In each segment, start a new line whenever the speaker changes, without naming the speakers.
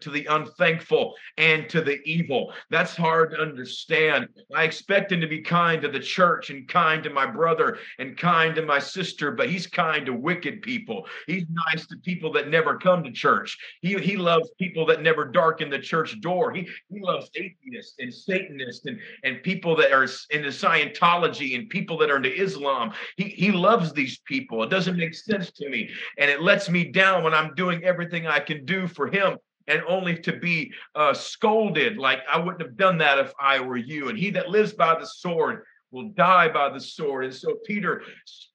to the unthankful and to the evil. That's hard to understand. I expect him to be kind to the church and kind to my brother and kind to my sister, but he's kind to wicked people. He's nice to people that never come to church. He, he loves people that never darken the church door. He, he loves atheists and Satanists and, and people that are into Scientology and people that are into Islam. He, he loves these people. It doesn't make sense to me. And it lets me down when I'm doing everything I can do for him and only to be uh, scolded like I wouldn't have done that if I were you. And he that lives by the sword will die by the sword. And so Peter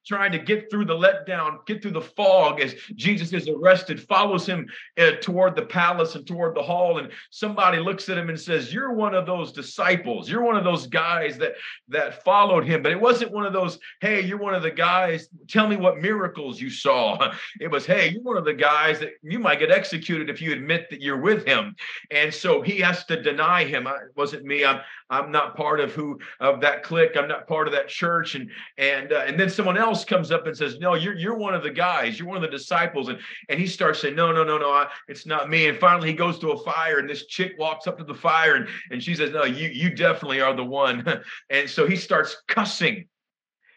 trying to get through the letdown, get through the fog as Jesus is arrested, follows him uh, toward the palace and toward the hall. And somebody looks at him and says, You're one of those disciples. You're one of those guys that that followed him. But it wasn't one of those, hey, you're one of the guys, tell me what miracles you saw. It was, hey, you're one of the guys that you might get executed if you admit that you're with him. And so he has to deny him. It wasn't me. I'm I'm not part of who of that clique. I'm not part of that church. And and uh, and then someone else else comes up and says, "No, you're you're one of the guys. You're one of the disciples." And and he starts saying, "No, no, no, no, I, it's not me." And finally, he goes to a fire, and this chick walks up to the fire, and and she says, "No, you you definitely are the one." and so he starts cussing.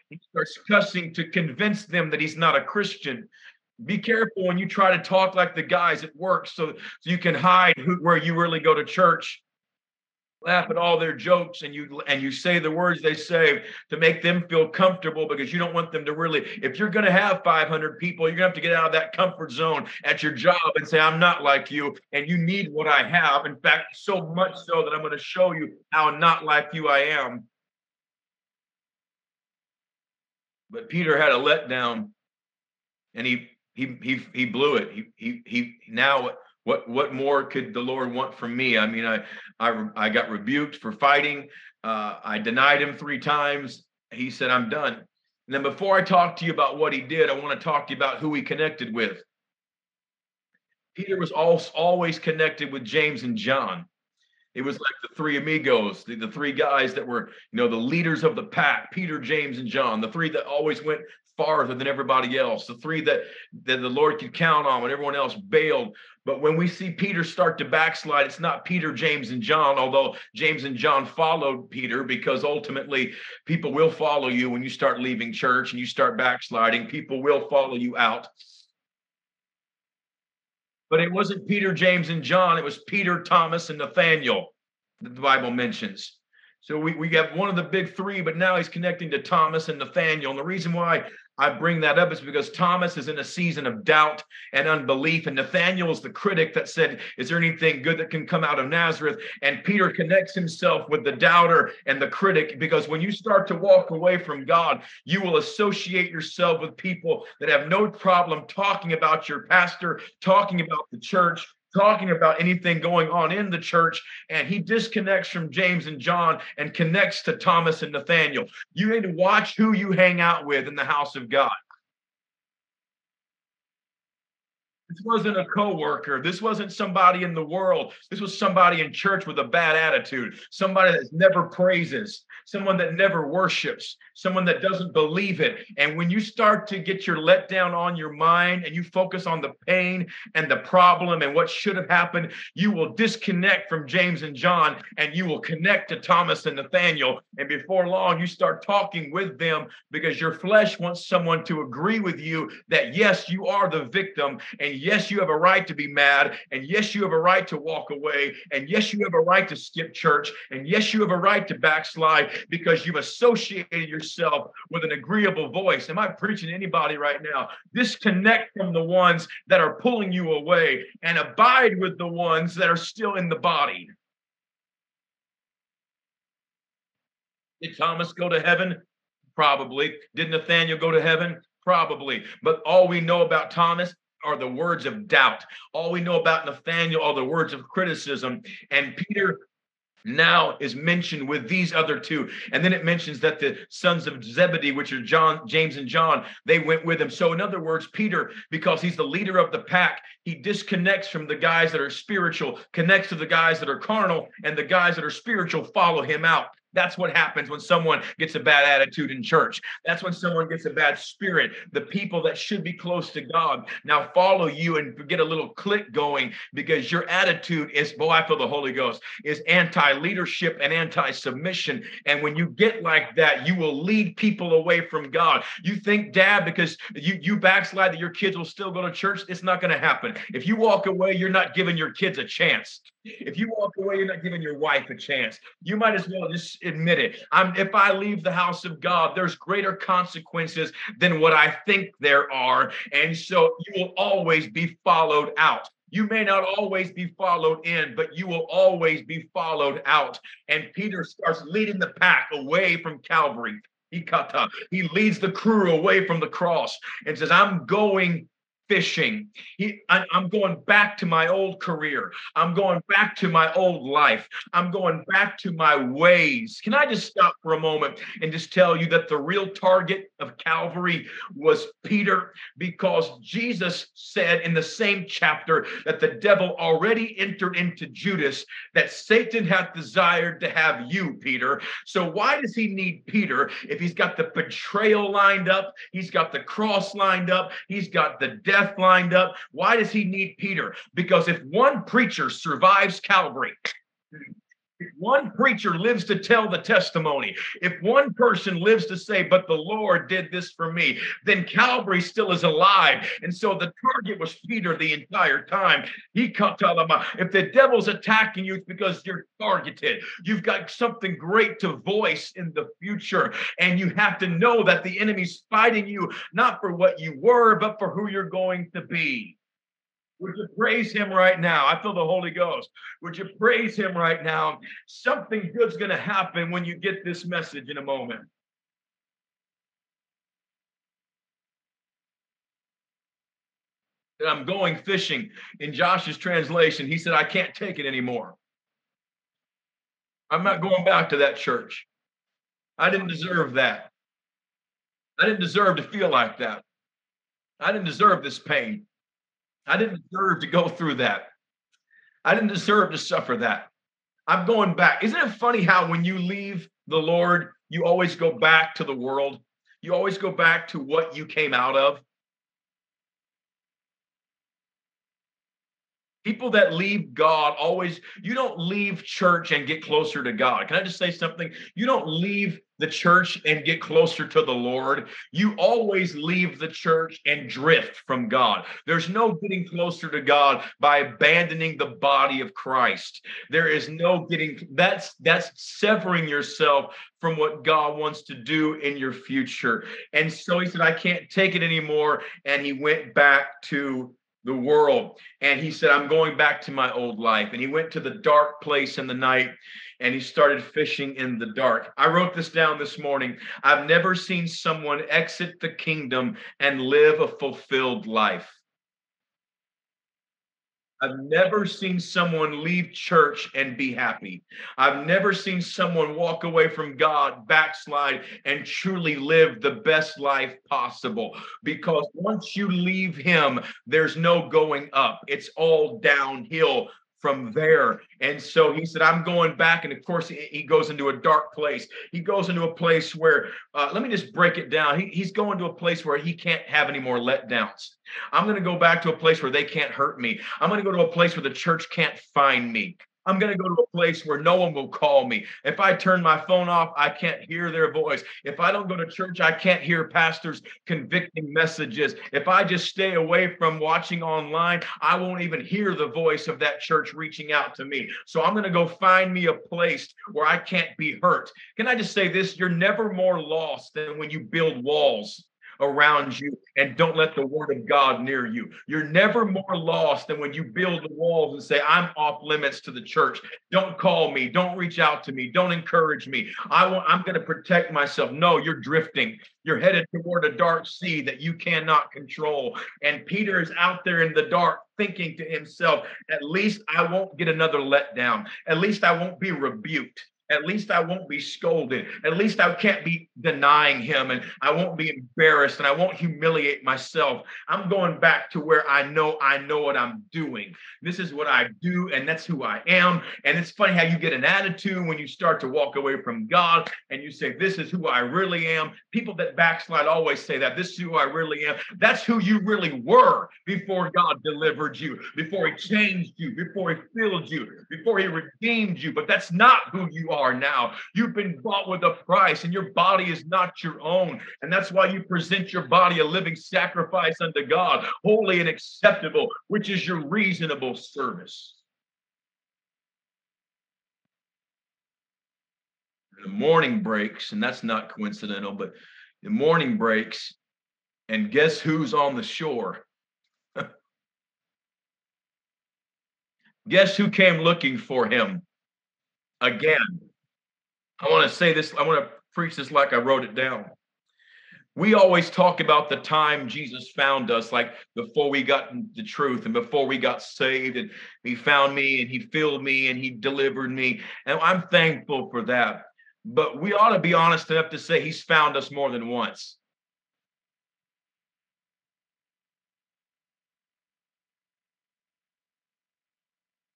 He starts cussing to convince them that he's not a Christian. Be careful when you try to talk like the guys at work, so, so you can hide who, where you really go to church laugh at all their jokes and you and you say the words they say to make them feel comfortable because you don't want them to really if you're going to have 500 people you're going to have to get out of that comfort zone at your job and say i'm not like you and you need what i have. In fact so much so that i'm going to show you how not like you i am. But peter had a letdown and he he he he blew it. He he he now what what more could the Lord want from me? I mean, I I I got rebuked for fighting. Uh, I denied him three times. He said, "I'm done." And then before I talk to you about what he did, I want to talk to you about who he connected with. Peter was always connected with James and John. It was like the three amigos, the, the three guys that were, you know, the leaders of the pack, Peter, James, and John, the three that always went farther than everybody else, the three that, that the Lord could count on when everyone else bailed. But when we see Peter start to backslide, it's not Peter, James, and John, although James and John followed Peter because ultimately people will follow you when you start leaving church and you start backsliding. People will follow you out. But it wasn't Peter, James, and John, it was Peter, Thomas, and Nathaniel that the Bible mentions. So we, we have one of the big three, but now he's connecting to Thomas and Nathaniel. And the reason why I bring that up is because Thomas is in a season of doubt and unbelief. And Nathaniel is the critic that said, Is there anything good that can come out of Nazareth? And Peter connects himself with the doubter and the critic because when you start to walk away from God, you will associate yourself with people that have no problem talking about your pastor, talking about the church, talking about anything going on in the church and he disconnects from James and John and connects to Thomas and Nathaniel. You need to watch who you hang out with in the house of God. This wasn't a coworker. This wasn't somebody in the world. This was somebody in church with a bad attitude, somebody that never praises, someone that never worships, someone that doesn't believe it. And when you start to get your letdown on your mind and you focus on the pain and the problem and what should have happened, you will disconnect from James and John and you will connect to Thomas and Nathaniel. And before long, you start talking with them because your flesh wants someone to agree with you that, yes, you are the victim. And yes, you have a right to be mad. And yes, you have a right to walk away. And yes, you have a right to skip church. And yes, you have a right to backslide because you've associated yourself with an agreeable voice. Am I preaching to anybody right now? Disconnect from the ones that are pulling you away and abide with the ones that are still in the body. Did Thomas go to heaven? Probably. Did Nathaniel go to heaven? Probably. But all we know about Thomas are the words of doubt. All we know about Nathaniel are the words of criticism. And Peter now is mentioned with these other two and then it mentions that the sons of zebedee which are john james and john they went with him so in other words peter because he's the leader of the pack he disconnects from the guys that are spiritual connects to the guys that are carnal and the guys that are spiritual follow him out That's what happens when someone gets a bad attitude in church. That's when someone gets a bad spirit. The people that should be close to God now follow you and get a little click going because your attitude is, boy, I feel the Holy Ghost, is anti leadership and anti submission. And when you get like that, you will lead people away from God. You think, Dad, because you, you backslide that your kids will still go to church, it's not going to happen. If you walk away, you're not giving your kids a chance. If you walk away, you're not giving your wife a chance. You might as well just admit it. I'm if I leave the house of God, there's greater consequences than what I think there are. And so you will always be followed out. You may not always be followed in, but you will always be followed out. And Peter starts leading the pack away from Calvary. He leads the crew away from the cross and says, I'm going fishing. He, I, am going back to my old career. I'm going back to my old life. I'm going back to my ways. Can I just stop for a moment and just tell you that the real target of Calvary was Peter? Because Jesus said in the same chapter that the devil already entered into Judas, that Satan hath desired to have you, Peter. So why does he need Peter if he's got the betrayal lined up? He's got the cross lined up. He's got the death death lined up. Why does he need Peter? Because if one preacher survives Calvary, one preacher lives to tell the testimony, if one person lives to say, but the Lord did this for me, then Calvary still is alive. And so the target was Peter the entire time. He cut If the devil's attacking you, it's because you're targeted. You've got something great to voice in the future. And you have to know that the enemy's fighting you, not for what you were, but for who you're going to be. Would you praise him right now? I feel the Holy Ghost. Would you praise him right now? Something good's going to happen when you get this message in a moment. I'm going fishing. In Josh's translation, he said, I can't take it anymore. I'm not going back to that church. I didn't deserve that. I didn't deserve to feel like that. I didn't deserve this pain. I didn't deserve to go through that. I didn't deserve to suffer that. I'm going back. Isn't it funny how when you leave the Lord, you always go back to the world? You always go back to what you came out of. People that leave God always, you don't leave church and get closer to God. Can I just say something? You don't leave the church and get closer to the Lord. You always leave the church and drift from God. There's no getting closer to God by abandoning the body of Christ. There is no getting that's that's severing yourself from what God wants to do in your future. And so he said, I can't take it anymore. And he went back to the world. And he said, I'm going back to my old life. And he went to the dark place in the night and he started fishing in the dark. I wrote this down this morning. I've never seen someone exit the kingdom and live a fulfilled life. I've never seen someone leave church and be happy. I've never seen someone walk away from God, backslide, and truly live the best life possible. Because once you leave Him, there's no going up, it's all downhill from there. And so he said, I'm going back. And of course, he, goes into a dark place. He goes into a place where, uh, let me just break it down. He, he's going to a place where he can't have any more letdowns. I'm going to go back to a place where they can't hurt me. I'm going to go to a place where the church can't find me. I'm going to go to a place where no one will call me. If I turn my phone off, I can't hear their voice. If I don't go to church, I can't hear pastors convicting messages. If I just stay away from watching online, I won't even hear the voice of that church reaching out to me. So I'm going to go find me a place where I can't be hurt. Can I just say this? You're never more lost than when you build walls around you and don't let the word of God near you. You're never more lost than when you build the walls and say, I'm off limits to the church. Don't call me. Don't reach out to me. Don't encourage me. I want, I'm going to protect myself. No, you're drifting. You're headed toward a dark sea that you cannot control. And Peter is out there in the dark thinking to himself, at least I won't get another letdown. At least I won't be rebuked. At least I won't be scolded. At least I can't be denying him and I won't be embarrassed and I won't humiliate myself. I'm going back to where I know I know what I'm doing. This is what I do and that's who I am. And it's funny how you get an attitude when you start to walk away from God and you say, This is who I really am. People that backslide always say that this is who I really am. That's who you really were before God delivered you, before He changed you, before He filled you, before He redeemed you. But that's not who you are now. You've been bought with a price, and your body is not your own. And that's why you present your body a living sacrifice unto God, holy and acceptable, which is your reasonable service. the morning breaks, and that's not coincidental, but the morning breaks, and guess who's on the shore? guess who came looking for him again? I want to say this, I want to preach this like I wrote it down. We always talk about the time Jesus found us, like before we got the truth and before we got saved, and he found me and he filled me and he delivered me. And I'm thankful for that. But we ought to be honest enough to say he's found us more than once.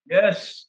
Yes.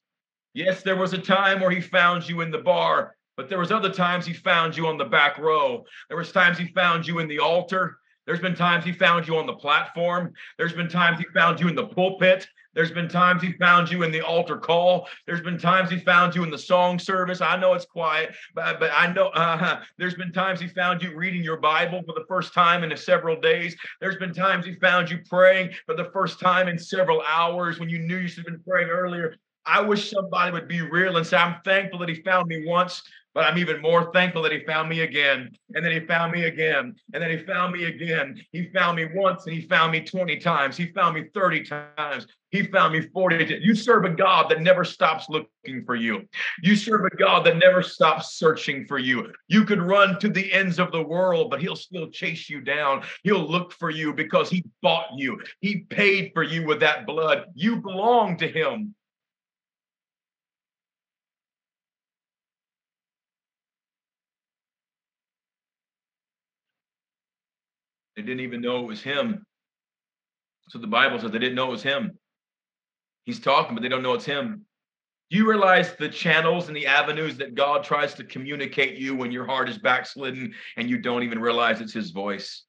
Yes, there was a time where he found you in the bar, but there was other times he found you on the back row. There was times he found you in the altar. There's been times he found you on the platform. There's been times he found you in the pulpit. There's been times he found you in the altar call. There's been times he found you in the song service. I know it's quiet, but, but I know uh, there's been times he found you reading your Bible for the first time in several days. There's been times he found you praying for the first time in several hours when you knew you should have been praying earlier. I wish somebody would be real and say, I'm thankful that he found me once, but I'm even more thankful that he found me again. And then he found me again. And then he found me again. He found me once and he found me 20 times. He found me 30 times. He found me 40 times. You serve a God that never stops looking for you. You serve a God that never stops searching for you. You could run to the ends of the world, but he'll still chase you down. He'll look for you because he bought you. He paid for you with that blood. You belong to him. They didn't even know it was him. So the Bible says they didn't know it was him. He's talking, but they don't know it's him. Do you realize the channels and the avenues that God tries to communicate you when your heart is backslidden and you don't even realize it's his voice?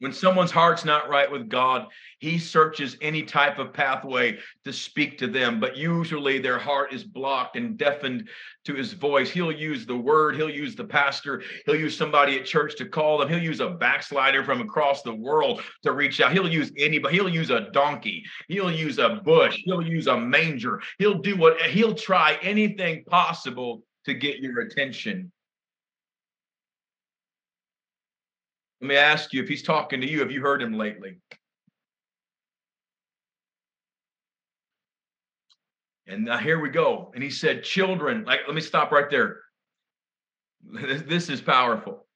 When someone's heart's not right with God, he searches any type of pathway to speak to them, but usually their heart is blocked and deafened to his voice. He'll use the word, he'll use the pastor, he'll use somebody at church to call them, he'll use a backslider from across the world to reach out. He'll use anybody, he'll use a donkey, he'll use a bush, he'll use a manger, he'll do what he'll try anything possible to get your attention. Let me ask you if he's talking to you, have you heard him lately? And now here we go. And he said, Children, like, let me stop right there. This, is powerful.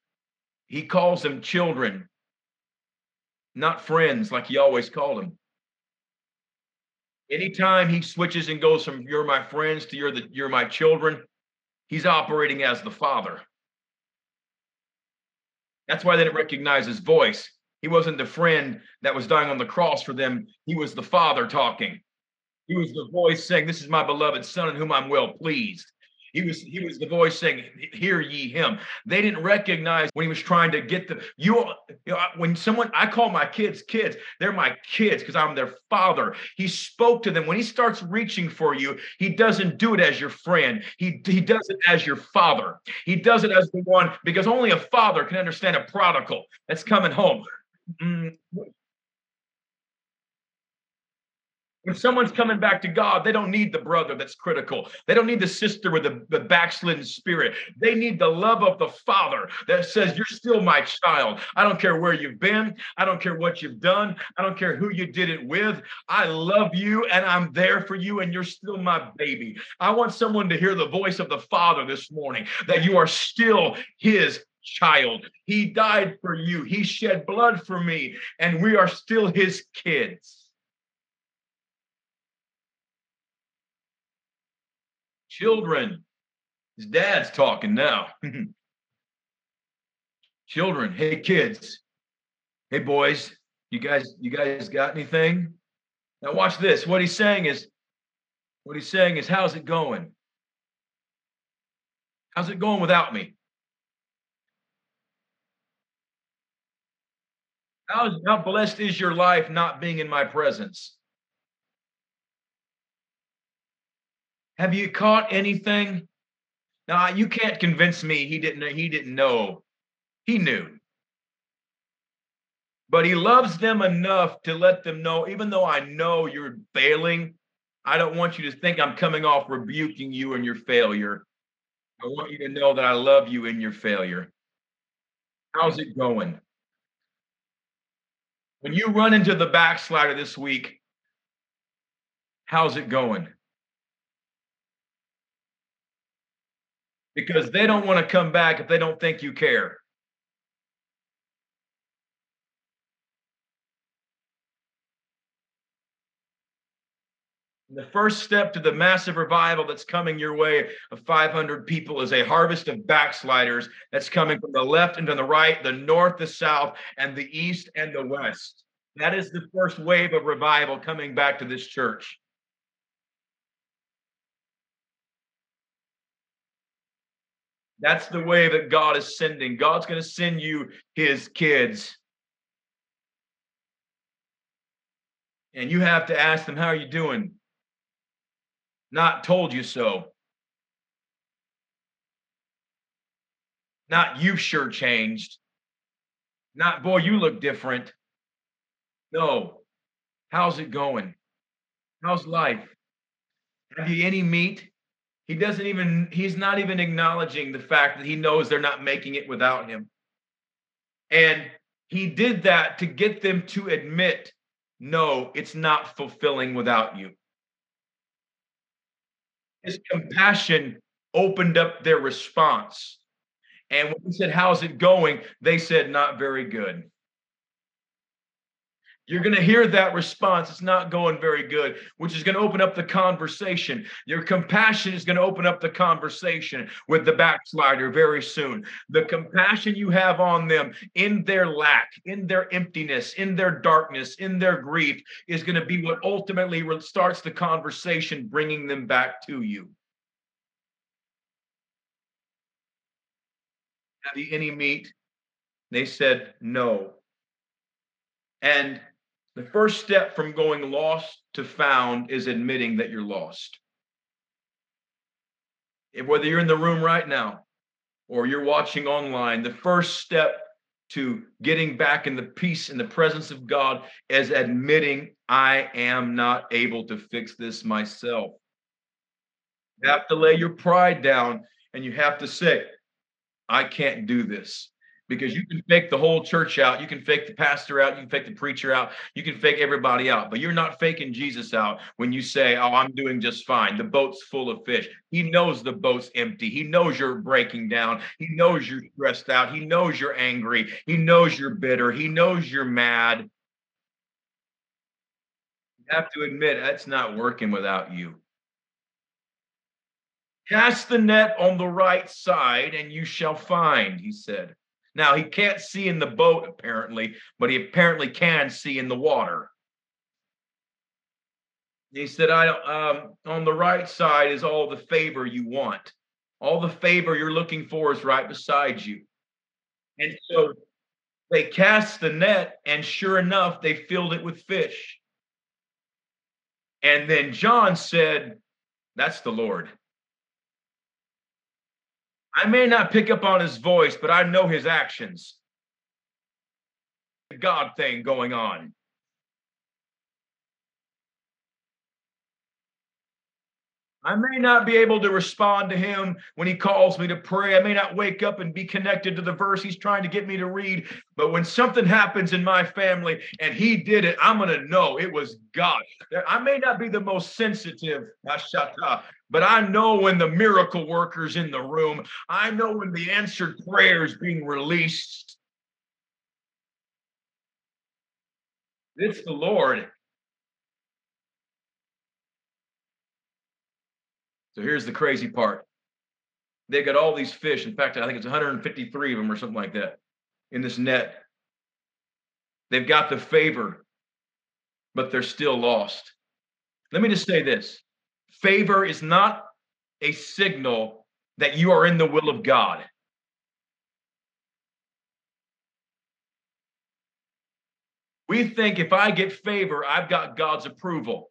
He calls them children, not friends like he always called them. Anytime he switches and goes from you're my friends to you're the you're my children, he's operating as the father. That's why they didn't recognize his voice. He wasn't the friend that was dying on the cross for them. He was the father talking. He was the voice saying, This is my beloved son in whom I'm well pleased. He was he was the voice saying, "Hear ye him." They didn't recognize when he was trying to get the you. you know, when someone I call my kids kids, they're my kids because I'm their father. He spoke to them. When he starts reaching for you, he doesn't do it as your friend. He he does it as your father. He does it as the one because only a father can understand a prodigal that's coming home. Mm, When someone's coming back to God, they don't need the brother that's critical. They don't need the sister with the, the backslidden spirit. They need the love of the Father that says, You're still my child. I don't care where you've been. I don't care what you've done. I don't care who you did it with. I love you and I'm there for you and you're still my baby. I want someone to hear the voice of the Father this morning that you are still his child. He died for you, he shed blood for me, and we are still his kids. Children. His dad's talking now. Children. Hey, kids. Hey, boys. You guys, you guys got anything? Now watch this. What he's saying is, what he's saying is, how's it going? How's it going without me? How, how blessed is your life not being in my presence? Have you caught anything? Now you can't convince me he didn't he didn't know. He knew. But he loves them enough to let them know, even though I know you're failing, I don't want you to think I'm coming off rebuking you in your failure. I want you to know that I love you in your failure. How's it going? When you run into the backslider this week, how's it going? Because they don't want to come back if they don't think you care. The first step to the massive revival that's coming your way of 500 people is a harvest of backsliders that's coming from the left and to the right, the north, the south, and the east and the west. That is the first wave of revival coming back to this church. That's the way that God is sending. God's going to send you his kids. And you have to ask them, How are you doing? not told you so. Not you've sure changed. Not boy, you look different. No. How's it going? How's life? Have you any meat? He doesn't even, he's not even acknowledging the fact that he knows they're not making it without him. And he did that to get them to admit, no, it's not fulfilling without you. His compassion opened up their response. And when he said, How's it going? They said, Not very good. You're going to hear that response. It's not going very good, which is going to open up the conversation. Your compassion is going to open up the conversation with the backslider very soon. The compassion you have on them in their lack, in their emptiness, in their darkness, in their grief is going to be what ultimately starts the conversation, bringing them back to you. Have you any meat? They said, No. And the first step from going lost to found is admitting that you're lost. And whether you're in the room right now or you're watching online, the first step to getting back in the peace and the presence of God is admitting I am not able to fix this myself. You have to lay your pride down and you have to say, I can't do this because you can fake the whole church out, you can fake the pastor out, you can fake the preacher out, you can fake everybody out, but you're not faking Jesus out when you say, Oh, I'm doing just fine. The boat's full of fish. He knows the boat's empty. He knows you're breaking down. He knows you're stressed out. He knows you're angry. He knows you're bitter. He knows you're mad. You have to admit that's not working without you. Cast the net on the right side and you shall find, he said. Now, he can't see in the boat, apparently, but he apparently can see in the water. He said, I um, on the right side is all the favor you want. All the favor you're looking for is right beside you. And so they cast the net, and sure enough, they filled it with fish. And then John said, That's the Lord. I may not pick up on his voice, but I know his actions. The God thing going on. I may not be able to respond to him when he calls me to pray. I may not wake up and be connected to the verse he's trying to get me to read. But when something happens in my family and he did it, I'm going to know it was God. I may not be the most sensitive, but I know when the miracle worker's in the room. I know when the answered prayer is being released. It's the Lord. So here's the crazy part. They got all these fish. In fact, I think it's 153 of them or something like that in this net. They've got the favor, but they're still lost. Let me just say this favor is not a signal that you are in the will of God. We think if I get favor, I've got God's approval.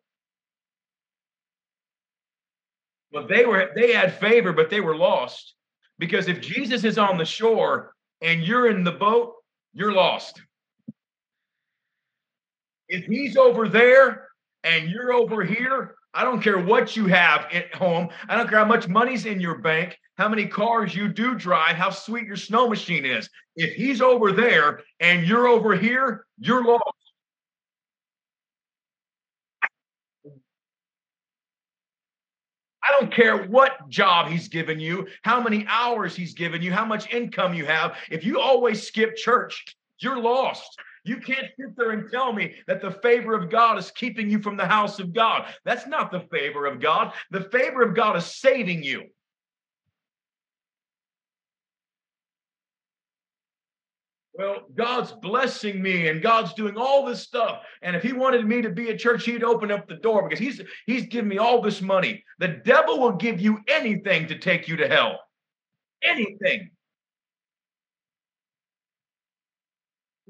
But they were they had favor, but they were lost. Because if Jesus is on the shore and you're in the boat, you're lost. If he's over there and you're over here, I don't care what you have at home. I don't care how much money's in your bank, how many cars you do drive, how sweet your snow machine is. If he's over there and you're over here, you're lost. I don't care what job he's given you, how many hours he's given you, how much income you have. If you always skip church, you're lost. You can't sit there and tell me that the favor of God is keeping you from the house of God. That's not the favor of God. The favor of God is saving you. Well, God's blessing me and God's doing all this stuff. And if he wanted me to be a church, he'd open up the door because he's he's giving me all this money. The devil will give you anything to take you to hell. Anything.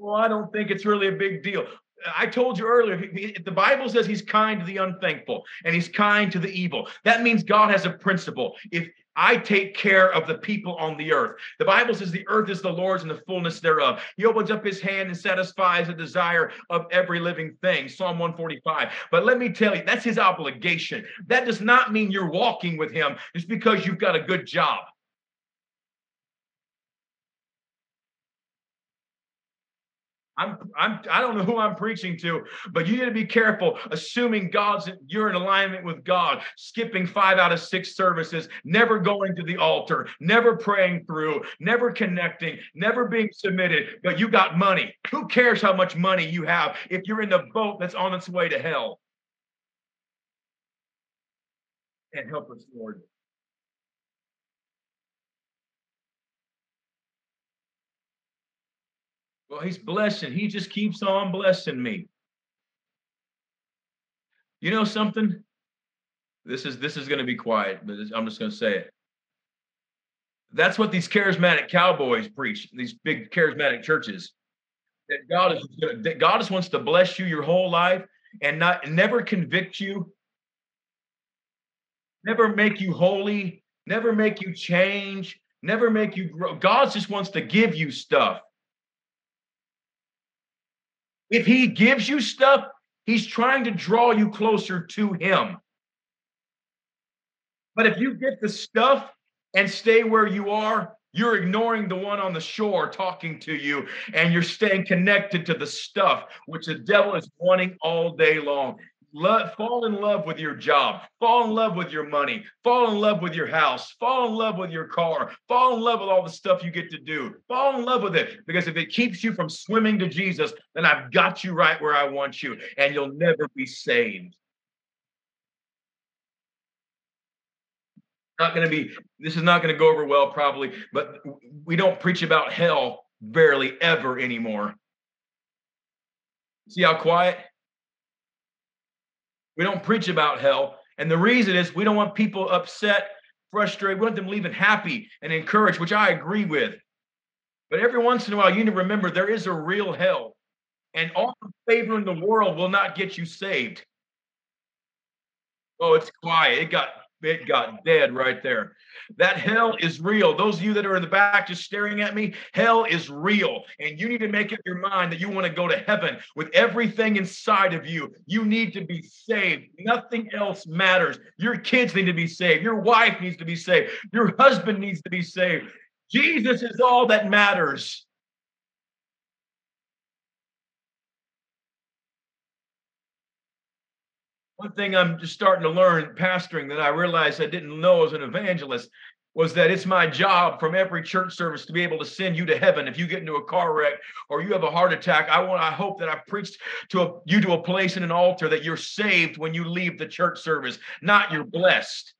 Well, I don't think it's really a big deal. I told you earlier, the Bible says he's kind to the unthankful and he's kind to the evil. That means God has a principle. If I take care of the people on the earth. The Bible says the earth is the Lord's and the fullness thereof. He opens up his hand and satisfies the desire of every living thing. Psalm 145. But let me tell you, that's his obligation. That does not mean you're walking with him just because you've got a good job. I'm, I'm, I don't know who I'm preaching to, but you need to be careful assuming God's, you're in alignment with God, skipping five out of six services, never going to the altar, never praying through, never connecting, never being submitted, but you got money. Who cares how much money you have if you're in the boat that's on its way to hell? And help us, Lord. Well, he's blessing. He just keeps on blessing me. You know something? This is this is going to be quiet, but I'm just going to say it. That's what these charismatic cowboys preach. These big charismatic churches. That God is that God just wants to bless you your whole life and not never convict you, never make you holy, never make you change, never make you grow. God just wants to give you stuff. If he gives you stuff, he's trying to draw you closer to him. But if you get the stuff and stay where you are, you're ignoring the one on the shore talking to you, and you're staying connected to the stuff which the devil is wanting all day long. Love, fall in love with your job, fall in love with your money, fall in love with your house, fall in love with your car, fall in love with all the stuff you get to do, fall in love with it. Because if it keeps you from swimming to Jesus, then I've got you right where I want you, and you'll never be saved. Not going to be, this is not going to go over well, probably, but we don't preach about hell barely ever anymore. See how quiet? We don't preach about hell. And the reason is we don't want people upset, frustrated. We want them leaving happy and encouraged, which I agree with. But every once in a while, you need to remember there is a real hell. And all the favor in the world will not get you saved. Oh, it's quiet. It got it got dead right there. That hell is real. Those of you that are in the back just staring at me, hell is real. And you need to make up your mind that you want to go to heaven with everything inside of you. You need to be saved. Nothing else matters. Your kids need to be saved. Your wife needs to be saved. Your husband needs to be saved. Jesus is all that matters. One thing I'm just starting to learn pastoring that I realized I didn't know as an evangelist was that it's my job from every church service to be able to send you to heaven. If you get into a car wreck or you have a heart attack i want i hope that i've preached to a, you to a place in an altar that you're saved when you leave the church service not you're blessed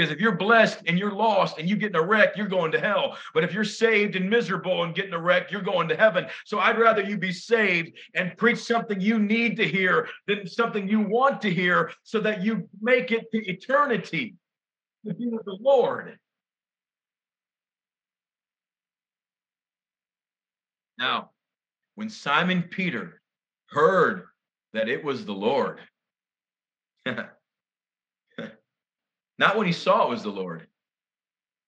Because if you're blessed and you're lost and you get in a wreck, you're going to hell. But if you're saved and miserable and getting a wreck, you're going to heaven. So I'd rather you be saved and preach something you need to hear than something you want to hear so that you make it to eternity to be with the Lord. Now, when Simon Peter heard that it was the Lord, not when he saw it was the Lord,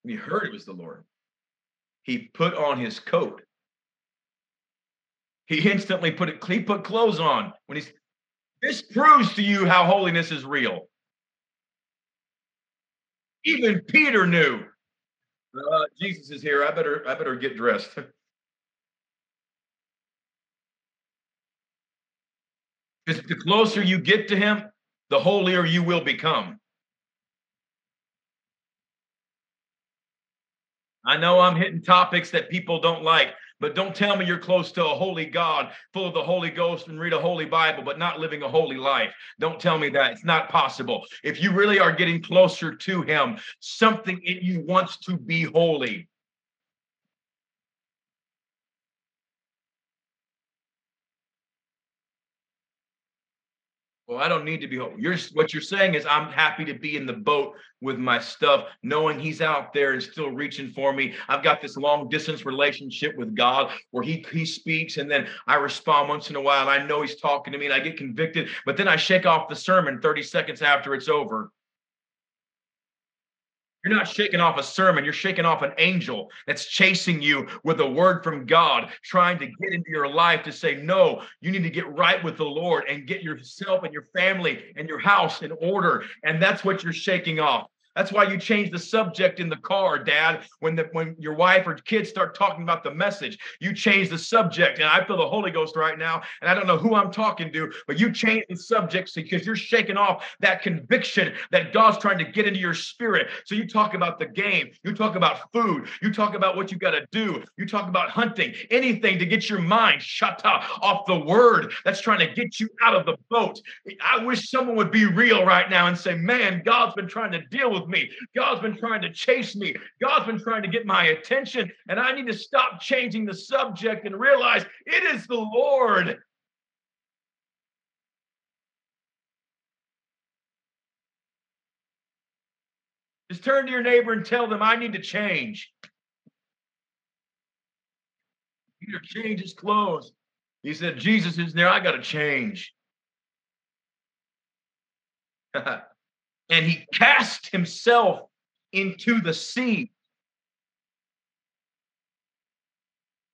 when he heard it was the Lord, he put on his coat. He instantly put it, he put clothes on when he's this proves to you how holiness is real. Even Peter knew. Uh, Jesus is here. I better I better get dressed. Because the closer you get to him, the holier you will become. I know I'm hitting topics that people don't like, but don't tell me you're close to a holy God, full of the Holy Ghost, and read a holy Bible, but not living a holy life. Don't tell me that. It's not possible. If you really are getting closer to Him, something in you wants to be holy. Well, I don't need to be home. You're what you're saying is I'm happy to be in the boat with my stuff, knowing he's out there and still reaching for me. I've got this long distance relationship with God where he he speaks and then I respond once in a while. and I know he's talking to me and I get convicted, but then I shake off the sermon 30 seconds after it's over. You're not shaking off a sermon, you're shaking off an angel that's chasing you with a word from God, trying to get into your life to say, No, you need to get right with the Lord and get yourself and your family and your house in order. And that's what you're shaking off. That's why you change the subject in the car, Dad. When the when your wife or kids start talking about the message, you change the subject. And I feel the Holy Ghost right now, and I don't know who I'm talking to, but you change the subject because you're shaking off that conviction that God's trying to get into your spirit. So you talk about the game, you talk about food, you talk about what you got to do, you talk about hunting, anything to get your mind shut off the word that's trying to get you out of the boat. I wish someone would be real right now and say, "Man, God's been trying to deal with." Me. God's been trying to chase me. God's been trying to get my attention. And I need to stop changing the subject and realize it is the Lord. Just turn to your neighbor and tell them, I need to change. Peter changed his clothes. He said, Jesus is there. I got to change. and he cast himself into the sea.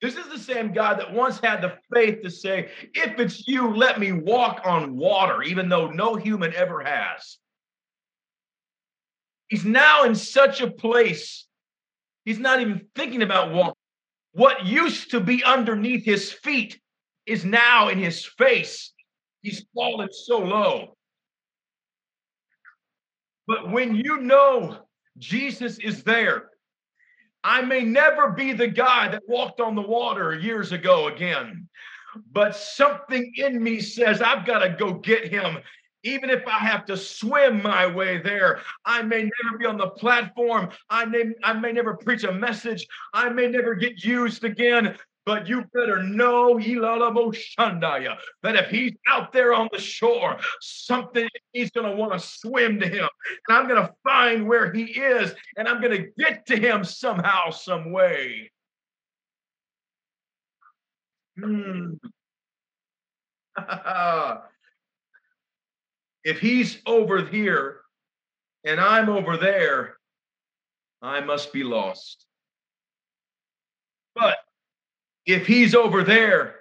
This is the same God that once had the faith to say, If it's you, let me walk on water, even though no human ever has. He's now in such a place, he's not even thinking about. What used to be underneath his feet is now in his face. He's fallen so low. But when you know Jesus is there, I may never be the guy that walked on the water years ago again, but something in me says I've got to go get him. Even if I have to swim my way there, I may never be on the platform. I may, I may never preach a message. I may never get used again, but you better know Shandaya, that if he's out there on the shore, something he's going to want to swim to him. And I'm going to find where he is and I'm going to get to him somehow, some way. Hmm. if he's over here and I'm over there, I must be lost. But if he's over there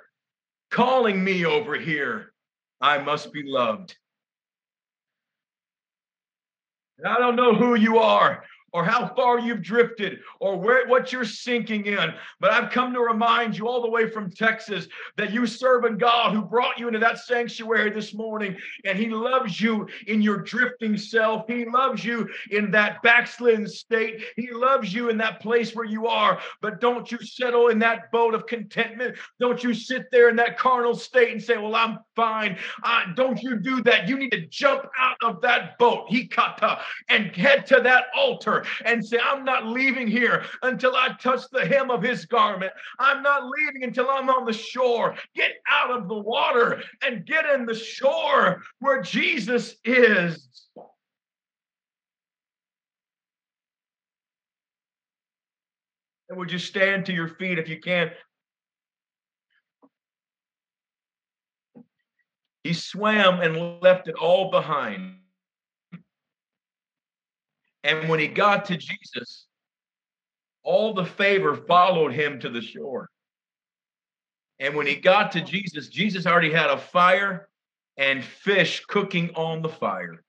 calling me over here, I must be loved. And I don't know who you are or how far you've drifted or where what you're sinking in. But I've come to remind you all the way from Texas that you serve a God who brought you into that sanctuary this morning, and He loves you in your drifting self. He loves you in that backslidden state. He loves you in that place where you are. But don't you settle in that boat of contentment. Don't you sit there in that carnal state and say, Well, I'm fine. Uh, don't you do that. You need to jump out of that boat, he kata, and head to that altar and say, I'm not leaving here until I touch the hem of his garment. I'm not leaving until I'm on the shore. Get out of the water and get in the shore where Jesus is. And would you stand to your feet if you can? He swam and left it all behind. And when he got to Jesus, all the favor followed him to the shore. And when he got to Jesus, Jesus already had a fire and fish cooking on the fire.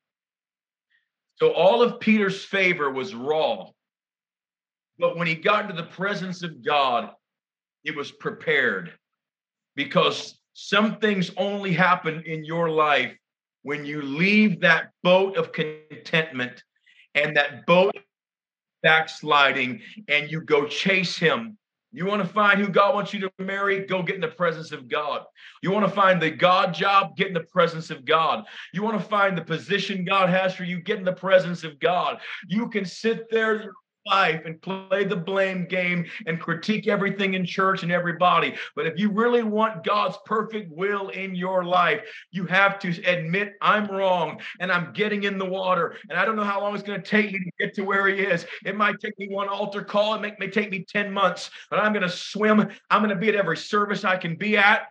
So all of Peter's favor was raw. But when he got into the presence of God, it was prepared because some things only happen in your life when you leave that boat of contentment and that boat backsliding and you go chase him. You want to find who God wants you to marry? Go get in the presence of God. You want to find the God job? Get in the presence of God. You want to find the position God has for you? Get in the presence of God. You can sit there life and play the blame game and critique everything in church and everybody. But if you really want God's perfect will in your life, you have to admit, I'm wrong and I'm getting in the water. And I don't know how long it's going to take me to get to where He is. It might take me one altar call, it may, may take me 10 months, but I'm going to swim. I'm going to be at every service I can be at.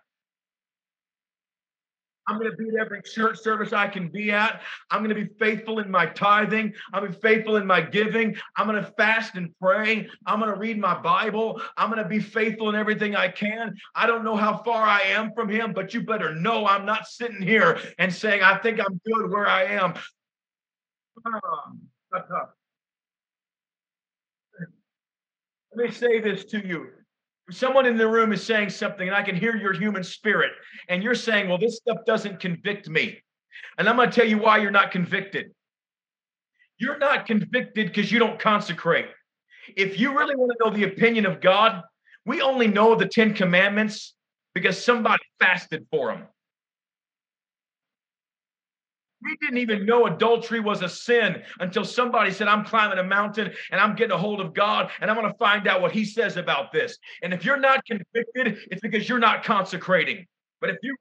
I'm going to be at every church service I can be at. I'm going to be faithful in my tithing. I'm going to be faithful in my giving. I'm going to fast and pray. I'm going to read my Bible. I'm going to be faithful in everything I can. I don't know how far I am from Him, but you better know I'm not sitting here and saying, I think I'm good where I am. Ah, Let me say this to you someone in the room is saying something and I can hear your human spirit, and you're saying, Well, this stuff doesn't convict me. And I'm going to tell you why you're not convicted. You're not convicted because you don't consecrate. If you really want to know the opinion of God, we only know the Ten Commandments because somebody fasted for them. We didn't even know adultery was a sin until somebody said, I'm climbing a mountain and I'm getting a hold of God and I'm going to find out what he says about this. And if you're not convicted, it's because you're not consecrating. But if you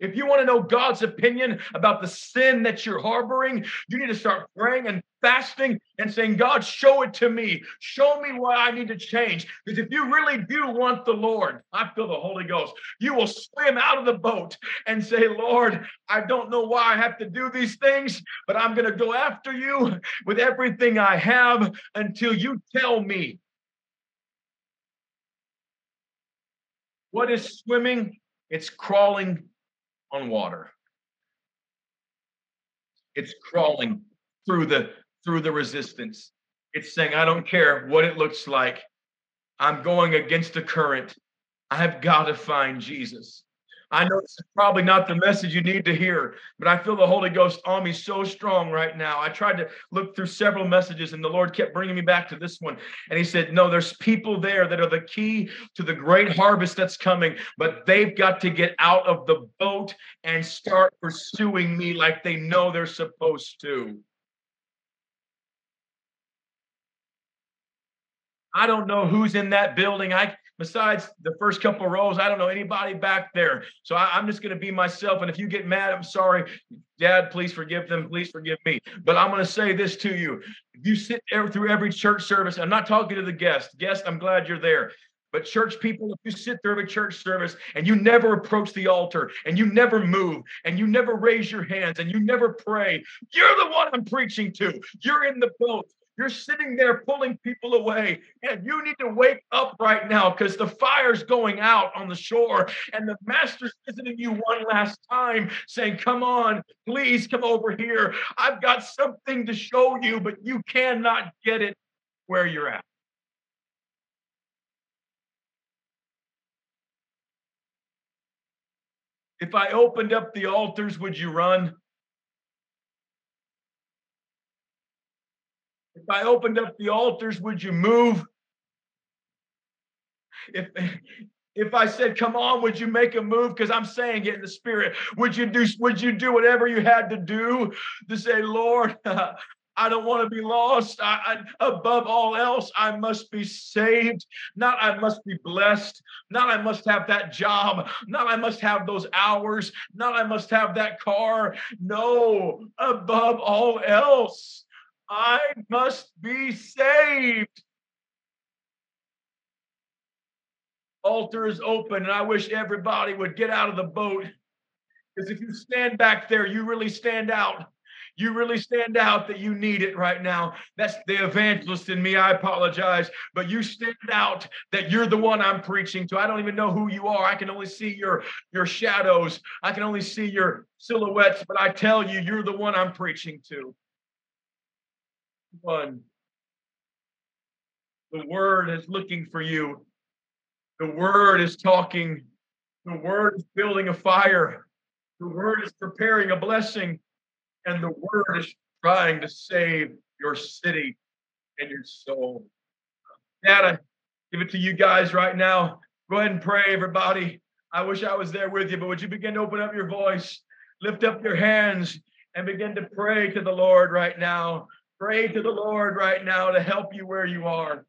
if you want to know God's opinion about the sin that you're harboring, you need to start praying and fasting and saying, God, show it to me. Show me what I need to change. Because if you really do want the Lord, I feel the Holy Ghost, you will swim out of the boat and say, Lord, I don't know why I have to do these things, but I'm going to go after you with everything I have until you tell me. What is swimming? It's crawling on water. It's crawling through the through the resistance. It's saying, I don't care what it looks like. I'm going against the current. I've got to find Jesus. I know this is probably not the message you need to hear, but I feel the Holy Ghost on me so strong right now. I tried to look through several messages, and the Lord kept bringing me back to this one. And He said, No, there's people there that are the key to the great harvest that's coming, but they've got to get out of the boat and start pursuing me like they know they're supposed to. I don't know who's in that building. I besides the first couple rows, I don't know anybody back there. So I, am just going to be myself. And if you get mad, I'm sorry. Dad, please forgive them. Please forgive me. But I'm going to say this to you. If you sit through every church service, I'm not talking to the guest. Guest, I'm glad you're there. But church people, if you sit through every church service and you never approach the altar and you never move and you never raise your hands and you never pray, you're the one I'm preaching to. You're in the boat. You're sitting there pulling people away, and you need to wake up right now because the fire's going out on the shore, and the master's visiting you one last time, saying, Come on, please come over here. I've got something to show you, but you cannot get it where you're at. If I opened up the altars, would you run? I opened up the altars, would you move? If if I said, "Come on, would you make a move?" Because I'm saying it in the spirit. Would you do? Would you do whatever you had to do to say, "Lord, I don't want to be lost. I, I, above all else, I must be saved. Not I must be blessed. Not I must have that job. Not I must have those hours. Not I must have that car. No, above all else, I must be saved. Altar is open, and I wish everybody would get out of the boat. Because if you stand back there, you really stand out you really stand out that you need it right now. That's the evangelist in me. I apologize, but you stand out that you're the one I'm preaching to. I don't even know who you are. I can only see your your shadows. I can only see your silhouettes, but I tell you, you're the one I'm preaching to. One. The word is looking for you. The word is talking. The word is building a fire. The word is preparing a blessing and the word is trying to save your city and your soul. Dad, I give it to you guys right now. Go ahead and pray, everybody. I wish I was there with you, but would you begin to open up your voice, lift up your hands, and begin to pray to the Lord right now? Pray to the Lord right now to help you where you are.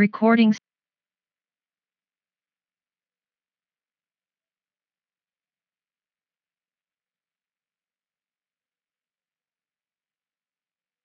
Recordings